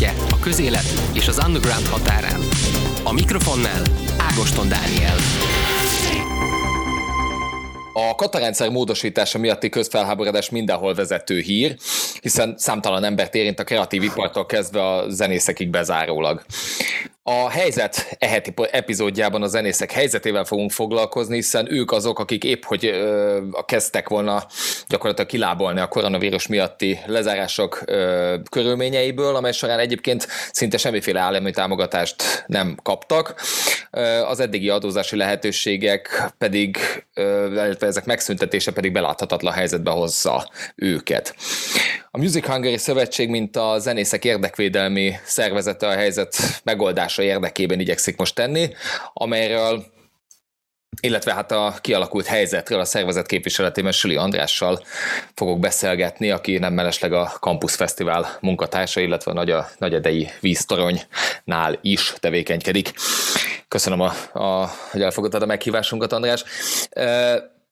podcastje a közélet és az underground határán. A mikrofonnál Ágoston Dániel. A katarendszer módosítása miatti közfelháborodás mindenhol vezető hír, hiszen számtalan embert érint a kreatív ipartól kezdve a zenészekig bezárólag. A helyzet eheti epizódjában a zenészek helyzetével fogunk foglalkozni, hiszen ők azok, akik épp hogy ö, kezdtek volna gyakorlatilag kilábolni a koronavírus miatti lezárások ö, körülményeiből, amely során egyébként szinte semmiféle állami támogatást nem kaptak. Ö, az eddigi adózási lehetőségek pedig, ö, ezek megszüntetése pedig beláthatatlan helyzetbe hozza őket. A Music Hungary Szövetség, mint a zenészek érdekvédelmi szervezete a helyzet megoldása érdekében igyekszik most tenni, amelyről illetve hát a kialakult helyzetről a szervezet képviseletében Süli Andrással fogok beszélgetni, aki nem mellesleg a Campus Fesztivál munkatársa, illetve a Nagy, a Nagy Edei víztoronynál is tevékenykedik. Köszönöm, a, a, hogy elfogadtad a meghívásunkat, András.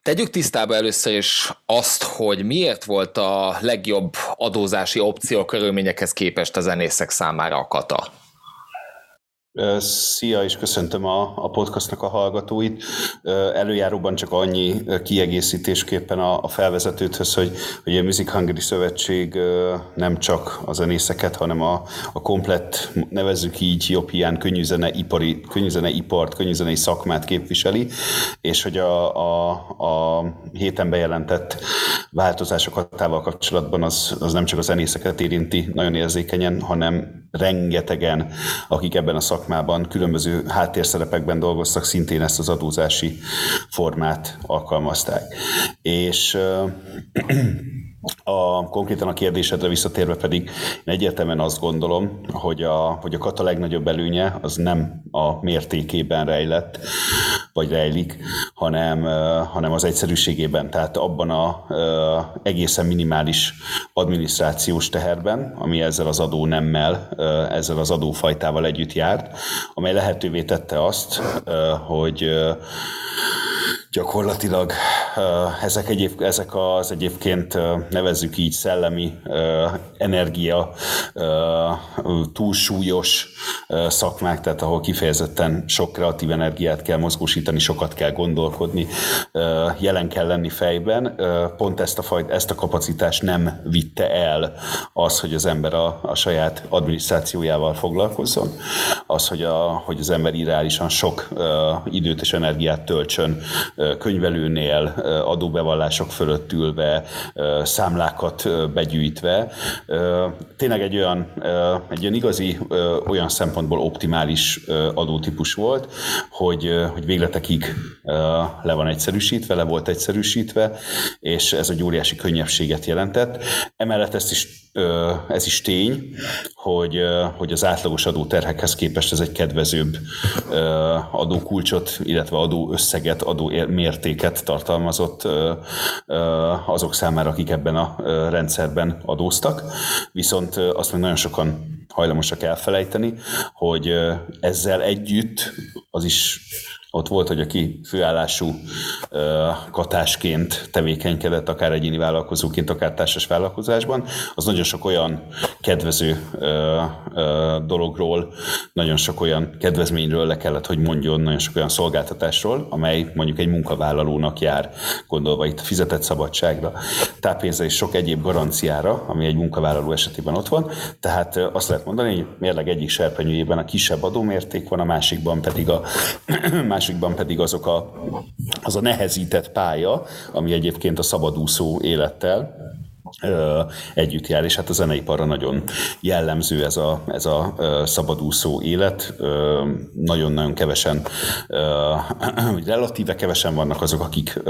Tegyük tisztába először is azt, hogy miért volt a legjobb adózási opció körülményekhez képest a zenészek számára a kata. Szia, és köszöntöm a, a podcastnak a hallgatóit. Előjáróban csak annyi kiegészítésképpen a, a felvezetőthöz, hogy, hogy a Music Hungary Szövetség nem csak a zenészeket, hanem a, a komplett, nevezzük így jobb hiány, könnyűzene, ipari, könnyűzene ipart, könnyűzenei szakmát képviseli, és hogy a, a, a héten bejelentett változásokat tával kapcsolatban az, az nem csak a zenészeket érinti nagyon érzékenyen, hanem rengetegen, akik ebben a szakmában különböző háttérszerepekben dolgoztak, szintén ezt az adózási formát alkalmazták. És a, konkrétan a kérdésedre visszatérve pedig én egyértelműen azt gondolom, hogy a, hogy a kata legnagyobb előnye az nem a mértékében rejlett, vagy rejlik, hanem, hanem az egyszerűségében, tehát abban a egészen minimális adminisztrációs teherben, ami ezzel az adó nemmel, ezzel az adófajtával együtt járt, amely lehetővé tette azt, hogy gyakorlatilag ezek, egyéb, ezek az egyébként nevezzük így szellemi energia túlsúlyos szakmák, tehát ahol kifejezetten sok kreatív energiát kell mozgósítani, sokat kell gondolkodni, jelen kell lenni fejben. Pont ezt a, fajt, ezt a kapacitást nem vitte el az, hogy az ember a, a saját adminisztrációjával foglalkozzon, az, hogy, a, hogy az ember irreálisan sok időt és energiát töltsön könyvelőnél, adóbevallások fölött ülve, számlákat begyűjtve. Tényleg egy olyan, egy olyan igazi, olyan szempontból optimális adótípus volt, hogy, hogy végletekig le van egyszerűsítve, le volt egyszerűsítve, és ez egy óriási könnyebbséget jelentett. Emellett ezt is ez is tény, hogy, hogy az átlagos adóterhekhez képest ez egy kedvezőbb adókulcsot, illetve adóösszeget, adó mértéket tartalmazott azok számára, akik ebben a rendszerben adóztak. Viszont azt meg nagyon sokan hajlamosak elfelejteni, hogy ezzel együtt az is ott volt, hogy aki főállású katásként tevékenykedett, akár egyéni vállalkozóként, akár társas vállalkozásban, az nagyon sok olyan kedvező dologról, nagyon sok olyan kedvezményről le kellett, hogy mondjon, nagyon sok olyan szolgáltatásról, amely mondjuk egy munkavállalónak jár, gondolva itt fizetett szabadságra, táppénzre és sok egyéb garanciára, ami egy munkavállaló esetében ott van. Tehát azt lehet mondani, hogy mérleg egyik serpenyőjében a kisebb adómérték van, a másikban pedig a másikban pedig azok a, az a nehezített pálya, ami egyébként a szabadúszó élettel együtt jár, és hát a zeneiparra nagyon jellemző ez a, ez a szabadúszó élet. Nagyon-nagyon kevesen, relatíve kevesen vannak azok, akik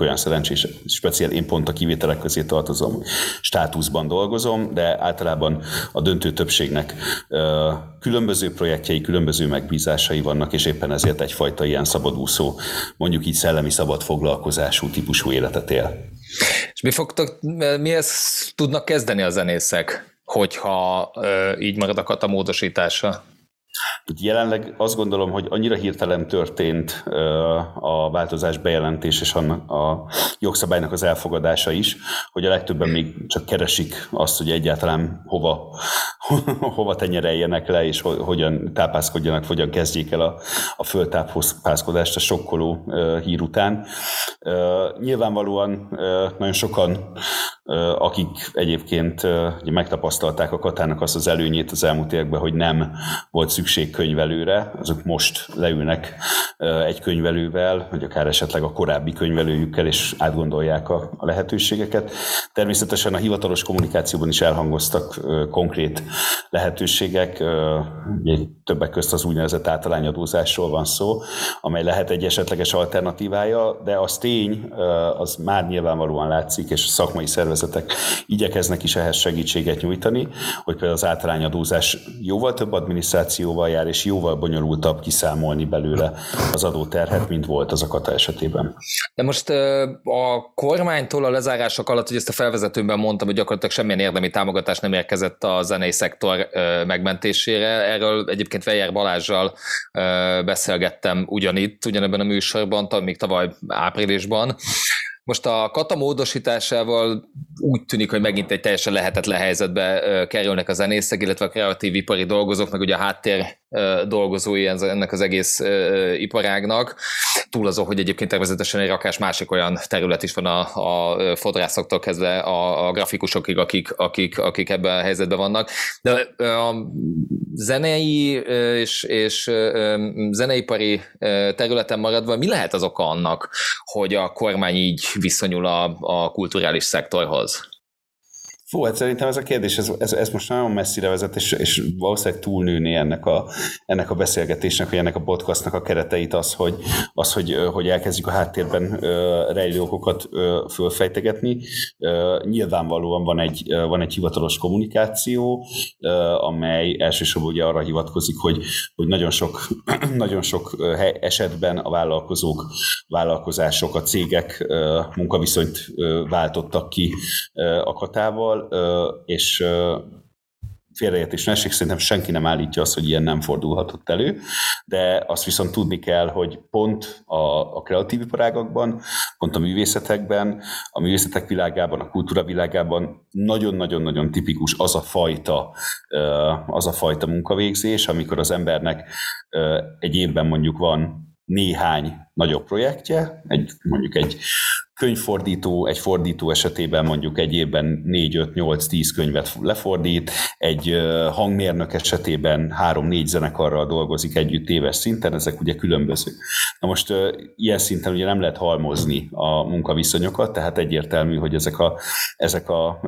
olyan szerencsés, speciál én pont a kivételek közé tartozom, státuszban dolgozom, de általában a döntő többségnek különböző projektjei, különböző megbízásai vannak, és éppen ezért egyfajta ilyen szabadúszó, mondjuk így szellemi szabad foglalkozású típusú életet él. És mi fogtok, mihez tudnak kezdeni a zenészek, hogyha így marad a kata módosítása? Jelenleg azt gondolom, hogy annyira hirtelen történt a változás bejelentés és a jogszabálynak az elfogadása is, hogy a legtöbben még csak keresik azt, hogy egyáltalán hova, hova tenyereljenek le, és hogyan tápászkodjanak, hogyan kezdjék el a, a földtápászkodást a sokkoló hír után. Nyilvánvalóan nagyon sokan akik egyébként megtapasztalták a Katának azt az előnyét az elmúlt években, hogy nem volt szükség könyvelőre, azok most leülnek egy könyvelővel, vagy akár esetleg a korábbi könyvelőjükkel, és átgondolják a lehetőségeket. Természetesen a hivatalos kommunikációban is elhangoztak konkrét lehetőségek, ugye többek közt az úgynevezett általányadózásról van szó, amely lehet egy esetleges alternatívája, de az tény, az már nyilvánvalóan látszik, és a szakmai szervezet szervezetek igyekeznek is ehhez segítséget nyújtani, hogy például az általányadózás jóval több adminisztrációval jár, és jóval bonyolultabb kiszámolni belőle az adóterhet, mint volt az a kata esetében. De most a kormánytól a lezárások alatt, hogy ezt a felvezetőben mondtam, hogy gyakorlatilag semmilyen érdemi támogatás nem érkezett a zenei szektor megmentésére. Erről egyébként Vejer Balázsjal beszélgettem ugyanitt, ugyanebben a műsorban, még tavaly áprilisban, most a kata módosításával úgy tűnik, hogy megint egy teljesen lehetetlen helyzetbe kerülnek a zenészek, illetve a kreatív ipari dolgozók, meg ugye a háttér dolgozói ennek az egész iparágnak. Túl azon, hogy egyébként természetesen egy rakás másik olyan terület is van a, a fodrászoktól kezdve a, a grafikusokig, akik, akik, akik ebben a helyzetben vannak. De a zenei és, és zeneipari területen maradva mi lehet az oka annak, hogy a kormány így viszonyul a, a kulturális szektorhoz? Fú, hát szerintem ez a kérdés, ez, ez, ez most nagyon messzire vezet, és, és valószínűleg túlnőni ennek a, ennek a beszélgetésnek, vagy ennek a podcastnak a kereteit az, hogy, az, hogy, hogy elkezdjük a háttérben rejlő okokat fölfejtegetni. Nyilvánvalóan van egy, van egy hivatalos kommunikáció, amely elsősorban ugye arra hivatkozik, hogy, hogy nagyon sok, nagyon sok esetben a vállalkozók, vállalkozások, a cégek munkaviszonyt váltottak ki a katával, és félreértés ne esik, szerintem senki nem állítja azt, hogy ilyen nem fordulhatott elő, de azt viszont tudni kell, hogy pont a, a kreatív iparágakban, pont a művészetekben, a művészetek világában, a kultúra világában nagyon-nagyon-nagyon tipikus az a fajta, az a fajta munkavégzés, amikor az embernek egy évben mondjuk van néhány nagyobb projektje, egy, mondjuk egy könyvfordító, egy fordító esetében mondjuk egy évben 4-5-8-10 könyvet lefordít, egy hangmérnök esetében 3-4 zenekarral dolgozik együtt éves szinten, ezek ugye különböző. Na most ilyen szinten ugye nem lehet halmozni a munkaviszonyokat, tehát egyértelmű, hogy ezek a, ezek a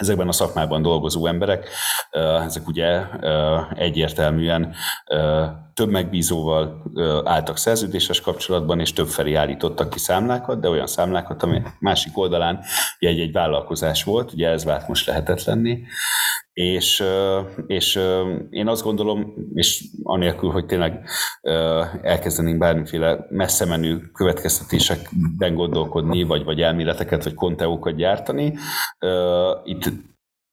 ezekben a szakmában dolgozó emberek, ezek ugye egyértelműen több megbízóval álltak szerződéses kapcsolatban, és több felé állítottak ki számlákat, de olyan számlákat, ami másik oldalán egy-egy vállalkozás volt, ugye ez vált most lehetetlenni, és, és én azt gondolom, és anélkül, hogy tényleg elkezdenénk bármiféle messze menő következtetésekben gondolkodni, vagy, vagy elméleteket, vagy konteókat gyártani, itt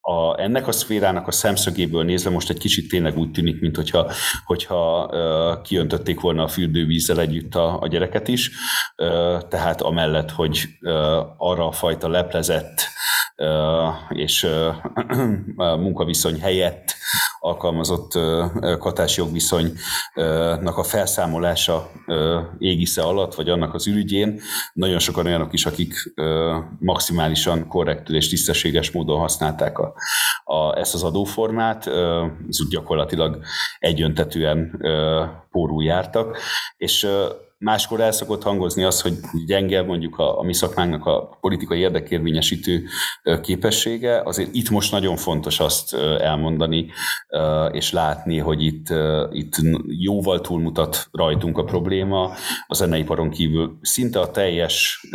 a, ennek a szférának a szemszögéből nézve most egy kicsit tényleg úgy tűnik, mint hogyha, hogyha uh, kiöntötték volna a fürdővízzel együtt a, a gyereket is, uh, tehát amellett, hogy uh, arra a fajta leplezett és munkaviszony helyett alkalmazott katás jogviszonynak a felszámolása égisze alatt, vagy annak az ürügyén. Nagyon sokan olyanok is, akik maximálisan korrektül és tisztességes módon használták a, a, ezt az adóformát, ez úgy gyakorlatilag egyöntetően pórul jártak, és Máskor el szokott hangozni az, hogy gyenge mondjuk a, a mi szakmánknak a politikai érdekérvényesítő képessége. Azért itt most nagyon fontos azt elmondani és látni, hogy itt, itt jóval túlmutat rajtunk a probléma. A zeneiparon kívül szinte a teljes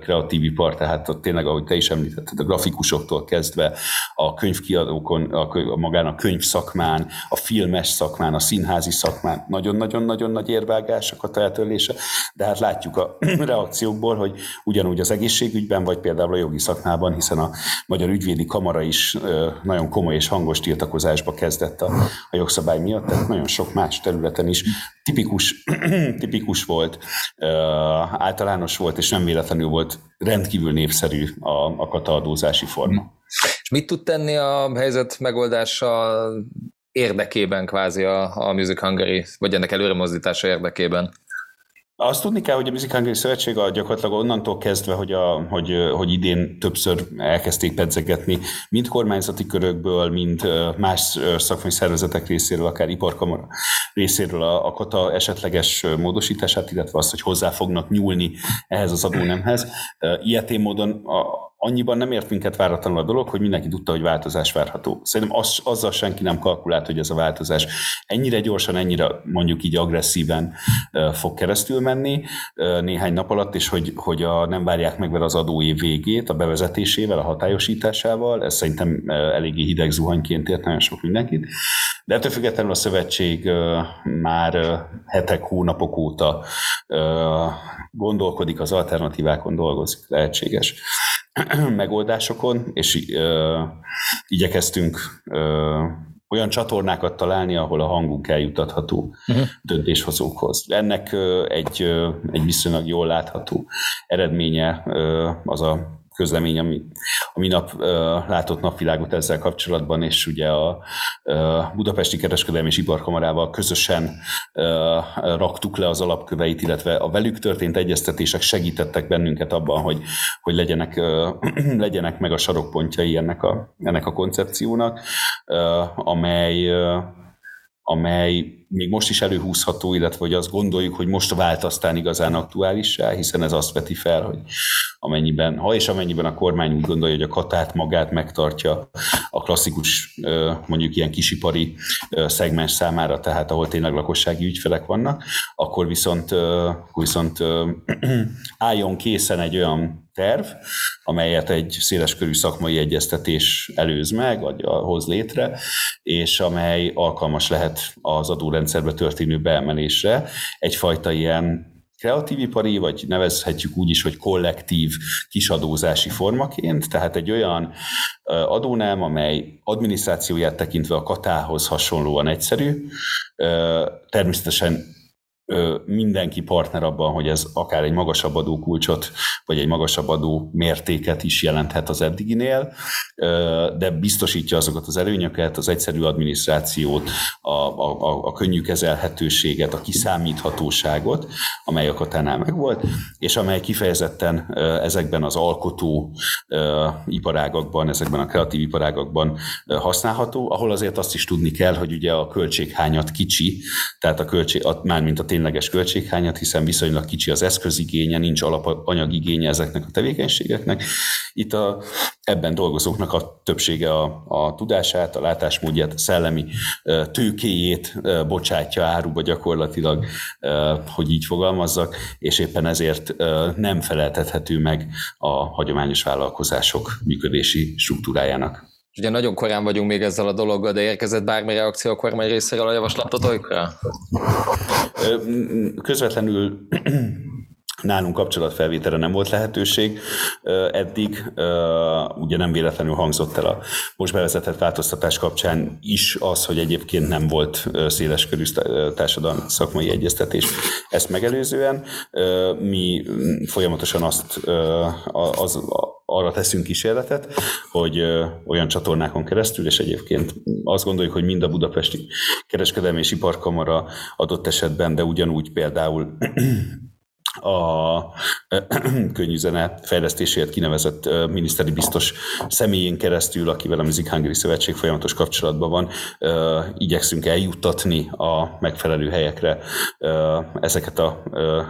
kreatív ipar, tehát tényleg, ahogy te is említetted, a grafikusoktól kezdve a könyvkiadókon, a, magán a könyv szakmán, a filmes szakmán, a színházi szakmán nagyon-nagyon-nagyon nagy érvágásokat eltörlés kérdése, de hát látjuk a reakciókból, hogy ugyanúgy az egészségügyben, vagy például a jogi szakmában, hiszen a Magyar Ügyvédi Kamara is nagyon komoly és hangos tiltakozásba kezdett a, a jogszabály miatt, tehát nagyon sok más területen is tipikus, tipikus volt, általános volt, és nem véletlenül volt rendkívül népszerű a, a kataadózási forma. És mit tud tenni a helyzet megoldása érdekében kvázi a, a Music Hungary, vagy ennek előremozdítása érdekében? Azt tudni kell, hogy a Music Hungary Szövetség a gyakorlatilag onnantól kezdve, hogy, a, hogy, hogy idén többször elkezdték pedzegetni, mind kormányzati körökből, mind más szakmai szervezetek részéről, akár iparkamara részéről a, a kata esetleges módosítását, illetve azt, hogy hozzá fognak nyúlni ehhez az adónemhez. Ilyetén módon a, annyiban nem ért minket váratlanul a dolog, hogy mindenki tudta, hogy változás várható. Szerintem az, azzal senki nem kalkulált, hogy ez a változás ennyire gyorsan, ennyire mondjuk így agresszíven fog keresztül menni néhány nap alatt, és hogy, hogy a, nem várják meg vele az adóév végét, a bevezetésével, a hatályosításával. Ez szerintem eléggé hideg zuhanyként ért nagyon sok mindenkit. De ettől függetlenül a szövetség már hetek, hónapok óta gondolkodik, az alternatívákon dolgozik, lehetséges megoldásokon, és ö, igyekeztünk ö, olyan csatornákat találni, ahol a hangunk eljutatható uh-huh. döntéshozókhoz. Ennek ö, egy, ö, egy viszonylag jól látható eredménye ö, az a közlemény, ami a minap uh, látott napvilágot ezzel kapcsolatban, és ugye a uh, Budapesti Kereskedelmi és Iparkamarával közösen uh, raktuk le az alapköveit, illetve a velük történt egyeztetések segítettek bennünket abban, hogy, hogy legyenek, legyenek meg a sarokpontjai ennek a, ennek a koncepciónak, amely amely még most is előhúzható, illetve hogy azt gondoljuk, hogy most vált aztán igazán aktuálissá, hiszen ez azt veti fel, hogy amennyiben, ha és amennyiben a kormány úgy gondolja, hogy a katát magát megtartja a klasszikus mondjuk ilyen kisipari szegmens számára, tehát ahol tényleg lakossági ügyfelek vannak, akkor viszont, viszont álljon készen egy olyan terv, amelyet egy széleskörű szakmai egyeztetés előz meg, vagy hoz létre, és amely alkalmas lehet az adórendszerbe történő beemelésre. Egyfajta ilyen kreatív ipari, vagy nevezhetjük úgy is, hogy kollektív kisadózási formaként, tehát egy olyan adónám, amely adminisztrációját tekintve a katához hasonlóan egyszerű, természetesen mindenki partner abban, hogy ez akár egy magasabb adókulcsot, vagy egy magasabb adó mértéket is jelenthet az eddiginél, de biztosítja azokat az előnyöket, az egyszerű adminisztrációt, a, a, a könnyű kezelhetőséget, a kiszámíthatóságot, amely a katánál megvolt, és amely kifejezetten ezekben az alkotó iparágakban, ezekben a kreatív iparágakban használható, ahol azért azt is tudni kell, hogy ugye a költséghányat kicsi, tehát a költség, mármint a tényleges költséghányat, hiszen viszonylag kicsi az eszközigénye, nincs alapanyagigénye ezeknek a tevékenységeknek. Itt a, ebben dolgozóknak a többsége a, a tudását, a látásmódját, a szellemi tőkéjét bocsátja áruba gyakorlatilag, hogy így fogalmazzak, és éppen ezért nem feleltethető meg a hagyományos vállalkozások működési struktúrájának. Ugye nagyon korán vagyunk még ezzel a dologgal, de érkezett bármi reakció a kormány részéről a javaslatotokra? Közvetlenül Nálunk kapcsolatfelvételre nem volt lehetőség eddig, ugye nem véletlenül hangzott el a most bevezetett változtatás kapcsán is az, hogy egyébként nem volt széleskörű társadalmi szakmai egyeztetés ezt megelőzően. Mi folyamatosan azt az, arra teszünk kísérletet, hogy olyan csatornákon keresztül, és egyébként azt gondoljuk, hogy mind a budapesti kereskedelmi és iparkamara adott esetben, de ugyanúgy például a könnyűzene fejlesztéséért kinevezett miniszteri biztos személyén keresztül, akivel a Music Hungary Szövetség folyamatos kapcsolatban van, igyekszünk eljuttatni a megfelelő helyekre ezeket a,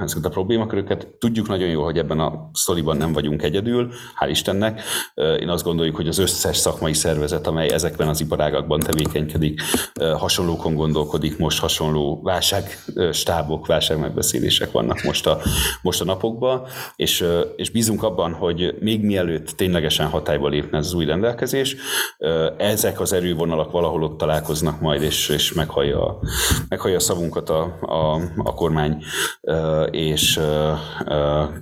ezeket a problémaköröket. Tudjuk nagyon jól, hogy ebben a szoliban nem vagyunk egyedül, hál' Istennek. Én azt gondoljuk, hogy az összes szakmai szervezet, amely ezekben az iparágakban tevékenykedik, hasonlókon gondolkodik, most hasonló válságstábok, válságmegbeszélések vannak most a most a napokban, és, és bízunk abban, hogy még mielőtt ténylegesen hatályba lépne ez az új rendelkezés, ezek az erővonalak valahol ott találkoznak majd, és, és meghallja, meghallja szavunkat a, a, a kormány, és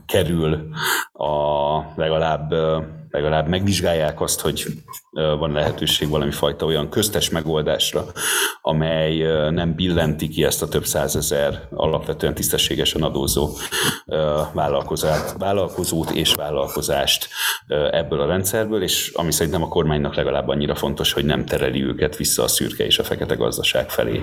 kerül a legalább legalább megvizsgálják azt, hogy van lehetőség valami fajta olyan köztes megoldásra, amely nem billenti ki ezt a több százezer alapvetően tisztességesen adózó vállalkozót és vállalkozást ebből a rendszerből, és ami szerintem a kormánynak legalább annyira fontos, hogy nem tereli őket vissza a szürke és a fekete gazdaság felé.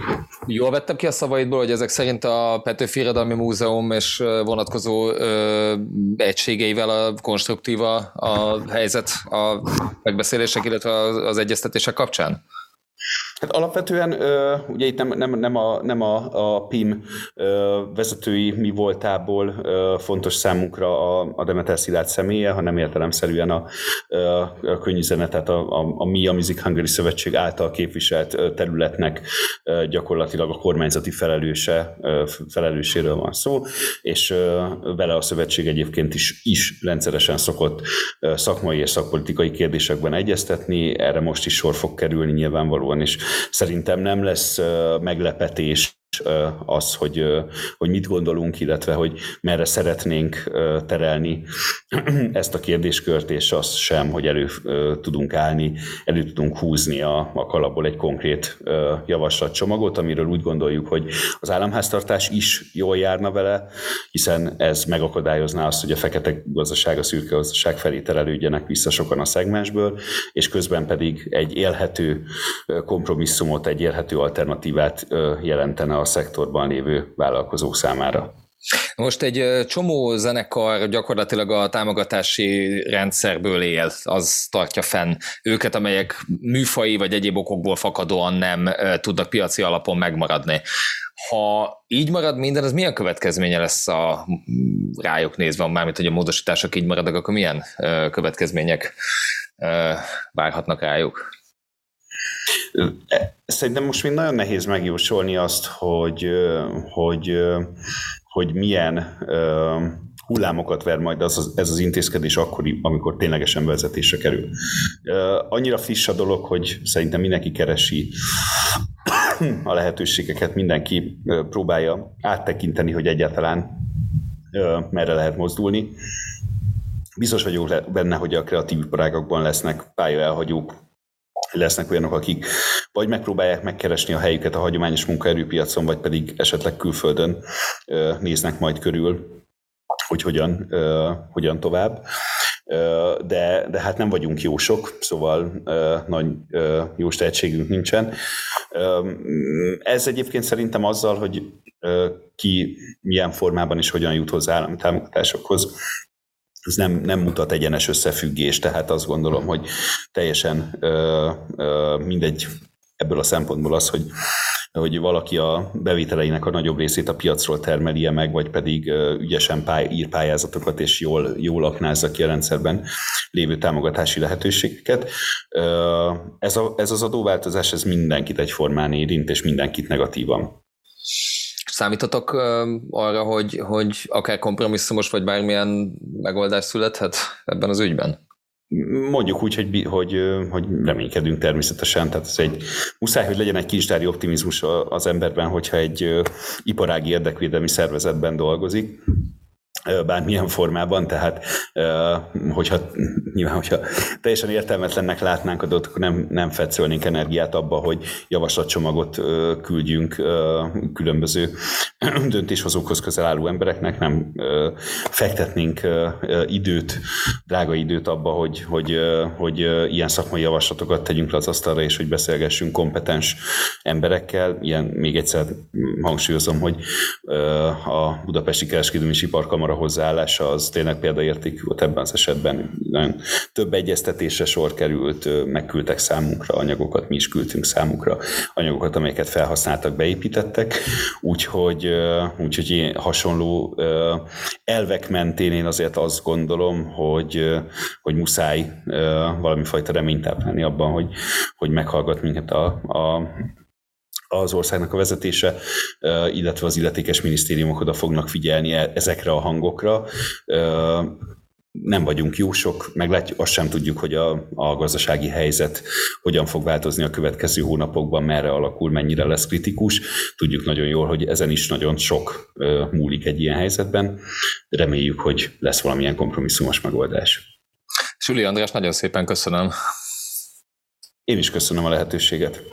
Jól vettem ki a szavaidból, hogy ezek szerint a Petőfi Irodalmi Múzeum és vonatkozó ö, egységeivel a konstruktíva a helyzet a megbeszélések, illetve az egyeztetések kapcsán? Hát alapvetően ugye itt nem, nem, nem, a, nem a, a PIM vezetői mi voltából fontos számunkra a, a Demeter Szilárd személye, hanem értelemszerűen a, a könnyűzene, tehát a, a, a mi, a Music Hungary Szövetség által képviselt területnek gyakorlatilag a kormányzati felelőse, felelőséről van szó, és vele a szövetség egyébként is, is rendszeresen szokott szakmai és szakpolitikai kérdésekben egyeztetni, erre most is sor fog kerülni nyilvánvalóan, és Szerintem nem lesz meglepetés az, hogy, hogy mit gondolunk, illetve hogy merre szeretnénk terelni ezt a kérdéskört, és azt sem, hogy elő tudunk állni, elő tudunk húzni a, a kalapból egy konkrét javaslatcsomagot, amiről úgy gondoljuk, hogy az államháztartás is jól járna vele, hiszen ez megakadályozná azt, hogy a fekete gazdaság, a szürke gazdaság felé terelődjenek vissza sokan a szegmensből, és közben pedig egy élhető kompromisszumot, egy élhető alternatívát jelentene a szektorban lévő vállalkozók számára. Most egy csomó zenekar gyakorlatilag a támogatási rendszerből él, az tartja fenn őket, amelyek műfai vagy egyéb okokból fakadóan nem tudnak piaci alapon megmaradni. Ha így marad minden, az milyen következménye lesz a rájuk nézve, mármint hogy a módosítások így maradnak, akkor milyen következmények várhatnak rájuk? Szerintem most még nagyon nehéz megjósolni azt, hogy, hogy, hogy milyen hullámokat ver majd az, ez az intézkedés akkor, amikor ténylegesen vezetésre kerül. Annyira friss a dolog, hogy szerintem mindenki keresi a lehetőségeket, mindenki próbálja áttekinteni, hogy egyáltalán merre lehet mozdulni. Biztos vagyok benne, hogy a kreatív iparágakban lesznek pályaelhagyók, lesznek olyanok, akik vagy megpróbálják megkeresni a helyüket a hagyományos munkaerőpiacon, vagy pedig esetleg külföldön néznek majd körül, hogy hogyan, hogyan tovább. De, de hát nem vagyunk jósok, szóval nagy jó tehetségünk nincsen. Ez egyébként szerintem azzal, hogy ki milyen formában és hogyan jut hozzá állami támogatásokhoz, ez nem, nem mutat egyenes összefüggés, tehát azt gondolom, hogy teljesen ö, ö, mindegy ebből a szempontból az, hogy hogy valaki a bevételeinek a nagyobb részét a piacról termelje meg, vagy pedig ügyesen pály, ír pályázatokat, és jól, jól aknázza ki a rendszerben lévő támogatási lehetőségeket. Ez, a, ez az adóváltozás, ez mindenkit egyformán érint, és mindenkit negatívan. Számítotok arra, hogy, hogy akár kompromisszumos vagy bármilyen megoldás születhet ebben az ügyben? Mondjuk úgy, hogy, hogy, hogy reménykedünk természetesen, tehát ez egy, muszáj, hogy legyen egy kincstári optimizmus az emberben, hogyha egy iparági érdekvédelmi szervezetben dolgozik, bármilyen formában, tehát hogyha, nyilván, hogyha teljesen értelmetlennek látnánk a dolgot, akkor nem, nem fetszölnénk energiát abba, hogy javaslatcsomagot küldjünk különböző döntéshozókhoz közel álló embereknek, nem fektetnénk időt, drága időt abba, hogy, hogy, hogy ilyen szakmai javaslatokat tegyünk le az asztalra, és hogy beszélgessünk kompetens emberekkel. Ilyen még egyszer hangsúlyozom, hogy a Budapesti Kereskedelmi Iparkamara kamara hozzáállása az tényleg példaértékű volt ebben az esetben. Nagyon több egyeztetésre sor került, megküldtek számunkra anyagokat, mi is küldtünk számukra anyagokat, amelyeket felhasználtak, beépítettek, úgyhogy, úgyhogy én hasonló elvek mentén én azért azt gondolom, hogy, hogy muszáj valami fajta reményt táplálni abban, hogy, hogy meghallgat minket a, a az országnak a vezetése, illetve az illetékes minisztériumok oda fognak figyelni e, ezekre a hangokra nem vagyunk jósok, meglátjuk, azt sem tudjuk, hogy a, a gazdasági helyzet hogyan fog változni a következő hónapokban, merre alakul, mennyire lesz kritikus. Tudjuk nagyon jól, hogy ezen is nagyon sok múlik egy ilyen helyzetben. Reméljük, hogy lesz valamilyen kompromisszumos megoldás. Süli András, nagyon szépen köszönöm. Én is köszönöm a lehetőséget.